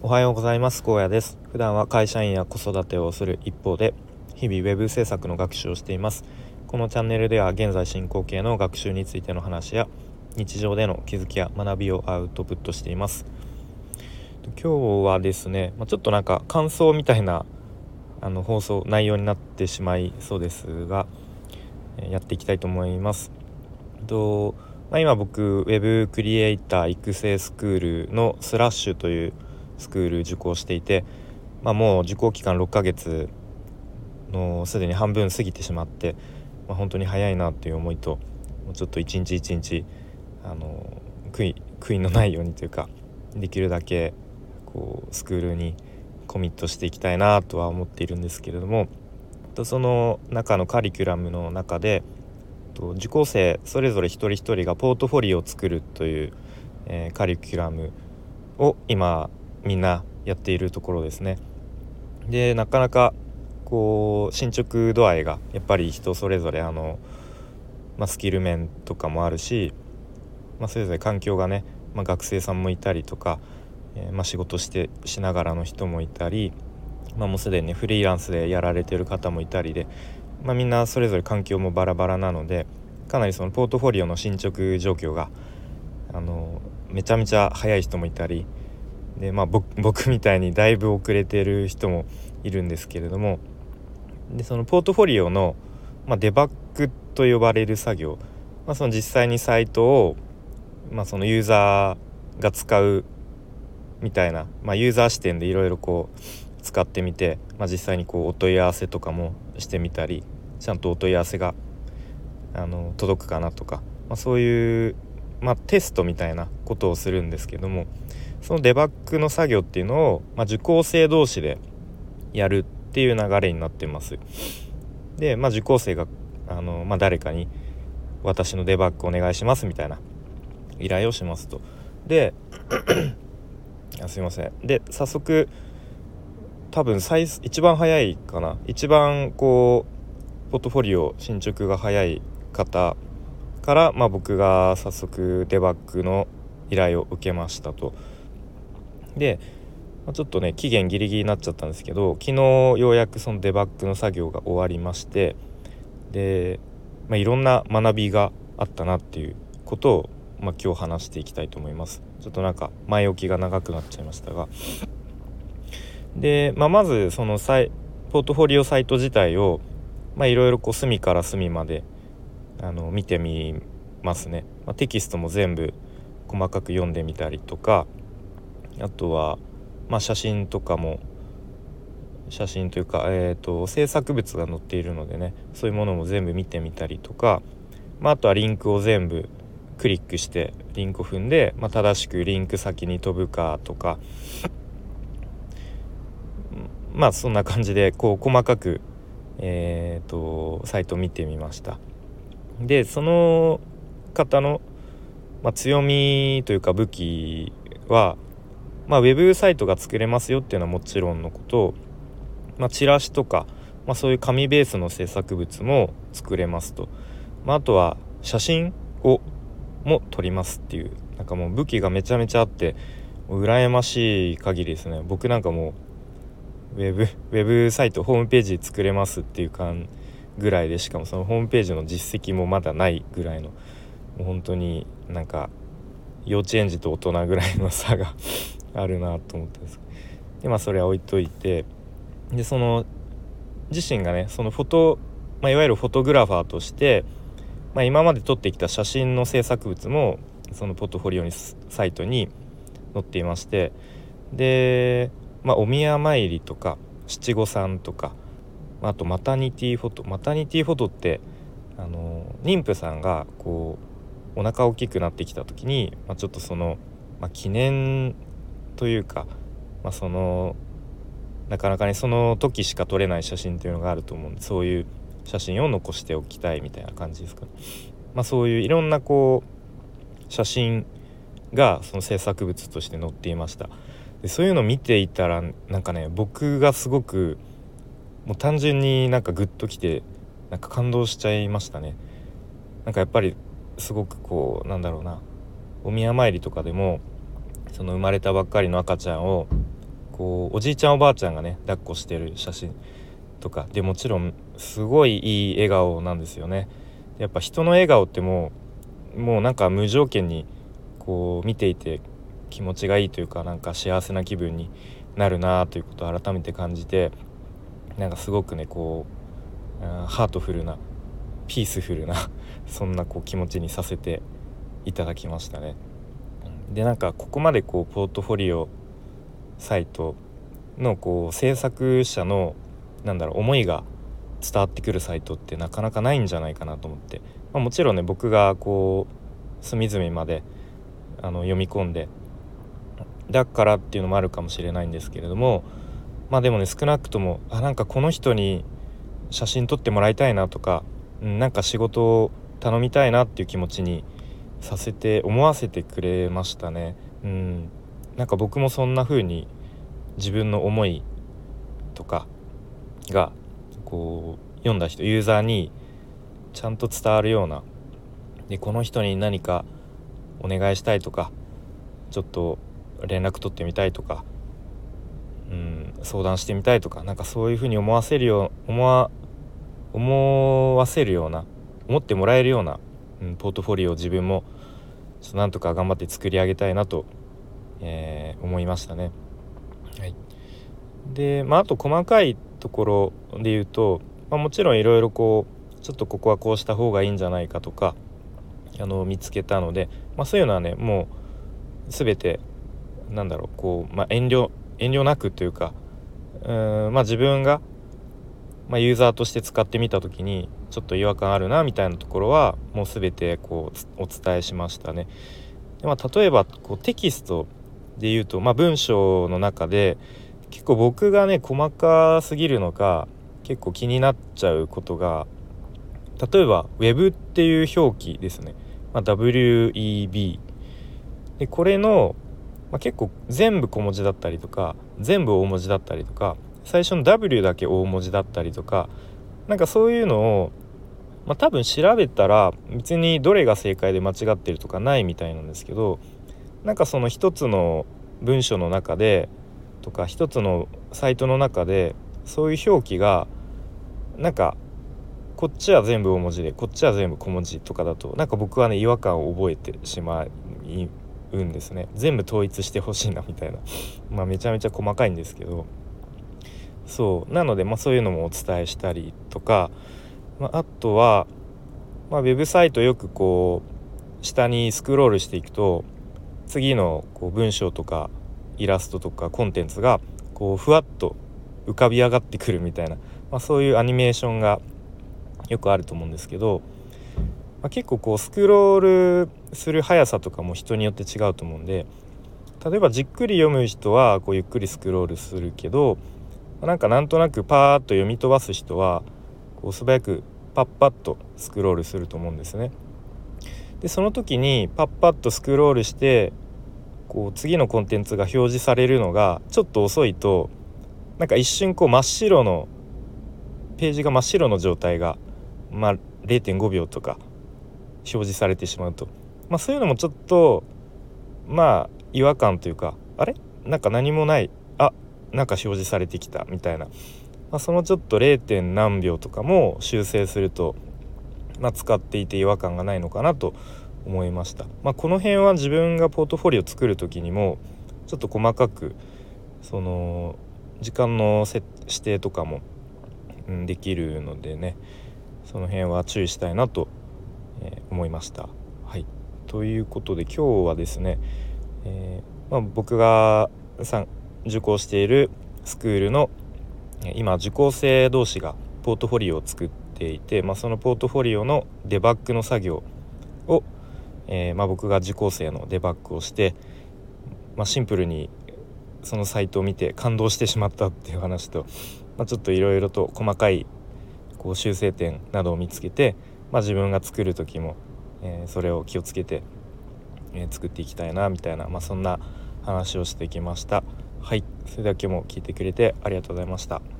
おはようございます。高野です。普段は会社員や子育てをする一方で日々ウェブ制作の学習をしています。このチャンネルでは現在進行形の学習についての話や日常での気づきや学びをアウトプットしています。今日はですね、ちょっとなんか感想みたいなあの放送内容になってしまいそうですがやっていきたいと思います。とまあ、今僕 Web クリエイター育成スクールのスラッシュというスクール受講していて、まあ、もう受講期間6ヶ月のすでに半分過ぎてしまって、まあ、本当に早いなっていう思いともうちょっと一日一日あの悔い悔いのないようにというかできるだけこうスクールにコミットしていきたいなとは思っているんですけれどもその中のカリキュラムの中でと受講生それぞれ一人一人がポートフォリオを作るという、えー、カリキュラムを今みんなやっているところですね。でなかなかこう進捗度合いがやっぱり人それぞれあの、まあ、スキル面とかもあるし、まあ、それぞれ環境がね、まあ、学生さんもいたりとか、えー、ま、仕事してしながらの人もいたり、ま、もうすでに、ね、フリーランスでやられてる方もいたりで、ま、みんなそれぞれ環境もバラバラなのでかなりそのポートフォリオの進捗状況があのめちゃめちゃ早い人もいたりで、まあ、僕みたいにだいぶ遅れてる人もいるんですけれどもでそのポートフォリオの、まあ、デバッグと呼ばれる作業、まあ、その実際にサイトを、まあ、そのユーザーが使うみたいな、まあ、ユーザー視点でいろいろこう使ってみて、まあ、実際にこうお問い合わせとかもしてみたりちゃんとお問い合わせがあの届くかなとか、まあ、そういう、まあ、テストみたいなことをするんですけどもそのデバッグの作業っていうのを、まあ、受講生同士でやるっていう流れになってます。で、まあ、受講生があの、まあ、誰かに「私のデバッグお願いします」みたいな依頼をしますと。であすいませんで早速多分最一番早いかな一番こうポートフォリオ進捗が早い方から、まあ、僕が早速デバッグの依頼を受けましたと。で、ま、ちょっとね期限ギリギリになっちゃったんですけど昨日ようやくそのデバッグの作業が終わりましてで、まあ、いろんな学びがあったなっていうことを、まあ、今日話していきたいと思います。ちょっとなんか前置きが長くなっちゃいましたがで、まあ、まずそのサイポートフォリオサイト自体をいろいろ隅から隅まであの見てみますね、まあ、テキストも全部細かく読んでみたりとかあとは、まあ、写真とかも写真というか、えーと、制作物が載っているのでねそういうものも全部見てみたりとか、まあ、あとはリンクを全部クリックしてリンクを踏んで、まあ、正しくリンク先に飛ぶかとかまあそんな感じでこう細かく、えーと、サイトを見てみました。でその方の、まあ、強みというか武器は、まあ、ウェブサイトが作れますよっていうのはもちろんのこと、まあ、チラシとか、まあ、そういう紙ベースの制作物も作れますと、まあ、あとは写真をも撮りますっていうなんかもう武器がめちゃめちゃあって羨ましい限りですね。僕なんかもうウェブウェブサイトホームページ作れますっていう感ぐらいでしかもそのホームページの実績もまだないぐらいのもう本当になんか幼稚園児と大人ぐらいの差があるなと思ったんです。でまあそれは置いといてでその自身がねそのフォト、まあ、いわゆるフォトグラファーとして、まあ、今まで撮ってきた写真の制作物もそのポートフォリオにサイトに載っていましてでまあ、お宮参りとか七五三とかあとマタニティフォトマタニティフォトってあの妊婦さんがこうお腹大きくなってきた時に、まあ、ちょっとその、まあ、記念というか、まあ、そのなかなかねその時しか撮れない写真っていうのがあると思うんでそういう写真を残しておきたいみたいな感じですかね。まあ、そういういろんなこう写真がその制作物として載っていました。でそういうのを見ていたらなんかね僕がすごくもう単純になんかグッときてなんか感動しちゃいましたねなんかやっぱりすごくこうなんだろうなお宮参りとかでもその生まれたばっかりの赤ちゃんをこうおじいちゃんおばあちゃんがね抱っこしてる写真とかでもちろんすごいいい笑顔なんですよね。やっぱ人の笑顔ってもうもうなんか無条件にこう見ていて気持ちがいいというかなんか幸せな気分になるなということを改めて感じてなんかすごくねこうハートフルなピースフルなそんなこう気持ちにさせていただきましたね。でなんかここまでこうポートフォリオサイトのこう制作者のなんだろう思いが伝わってくるサイトってなかなかないんじゃないかなと思って、まあ、もちろんね僕がこう隅々まであの読み込んでだからっていうのもあるかもしれないんですけれどもまあでもね少なくともあなんかこの人に写真撮ってもらいたいなとか、なんか仕事を頼みたいなっていう気持ちにさせて思わせてくれましたね。うん、なんか僕もそんな風に自分の思いとかがこう読んだ人ユーザーにちゃんと伝わるようなでこの人に何かお願いしたいとかちょっと連絡取ってみたいとか、うん、相談してみたいとかなんかそういうふうに思わせるよう思わ思わせるような思ってもらえるような、うん、ポートフォリオを自分もなんとか頑張って作り上げたいなと、えー、思いましたね。はい、で、まあ、あと細かいところで言うと、まあ、もちろんいろいろこうちょっとここはこうした方がいいんじゃないかとかあの見つけたので、まあ、そういうのはねもう全てなんだろうこう、まあ、遠慮遠慮なくというかうん、まあ、自分が、まあ、ユーザーとして使ってみた時にちょっと違和感あるなみたいなところはもう全てこうお伝えしましたね。でまあ、例えばこうテキストで言うと、まあ、文章の中で結構僕がね細かすぎるのか結構気になっちゃうことが例えば Web っていう表記ですね、まあ、WEB でこれの、まあ、結構全部小文字だったりとか全部大文字だったりとか最初の W だけ大文字だったりとかなんかそういうのを、まあ、多分調べたら別にどれが正解で間違ってるとかないみたいなんですけどなんかその一つの文章の中でとか一つのサイトの中でそういう表記がなんかこっちは全部大文字でこっちは全部小文字とかだとなんか僕はね違和感を覚えてしまうんですね。全部統一してほしいなみたいな。まあめちゃめちゃ細かいんですけど。そう。なのでまあそういうのもお伝えしたりとか、まあ、あとは、まあ、ウェブサイトよくこう下にスクロールしていくと次のこう文章とかイラストとかコンテンツがこうふわっと浮かび上がってくるみたいな、まあ、そういうアニメーションがよくあると思うんですけど、まあ、結構こうスクロールする速さとかも人によって違うと思うんで例えばじっくり読む人はこうゆっくりスクロールするけどなんかなんとなくパーッと読み飛ばす人はこう素早くパッパッとスクロールすると思うんですね。でその時にパッパッとスクロールしてこう次のコンテンツが表示されるのがちょっと遅いとなんか一瞬こう真っ白のページが真っ白の状態がまあ、0.5秒とか表示されてしまうと、まあ、そういうのもちょっとまあ違和感というかあれ？なんか何もない。あなんか表示されてきた。みたいな、まあ、そのちょっと 0. 何秒とかも修正すると、まあ、使っていて違和感がないのかなと思いました、まあ、この辺は自分がポートフォリオ作る時にもちょっと細かくその時間の指定とかも、できるのでねその辺は注意したいなと、え思いました。はい、ということで今日はですね、えー、まあ、僕が受講しているスクールの今受講生同士がポートフォリオを作っていて、まあ、そのポートフォリオのデバッグの作業を、えー、まあ、僕が受講生のデバッグをして、まシンプルにそのサイトを見て感動してしまったっていう話と、まちょっといろいろと細かいこう修正点などを見つけて、ま、自分が作る時も、えー、それを気をつけて、えー、作っていきたいなみたいな、ま、そんな話をしてきました。はいそれだけも聞いてくれてありがとうございました。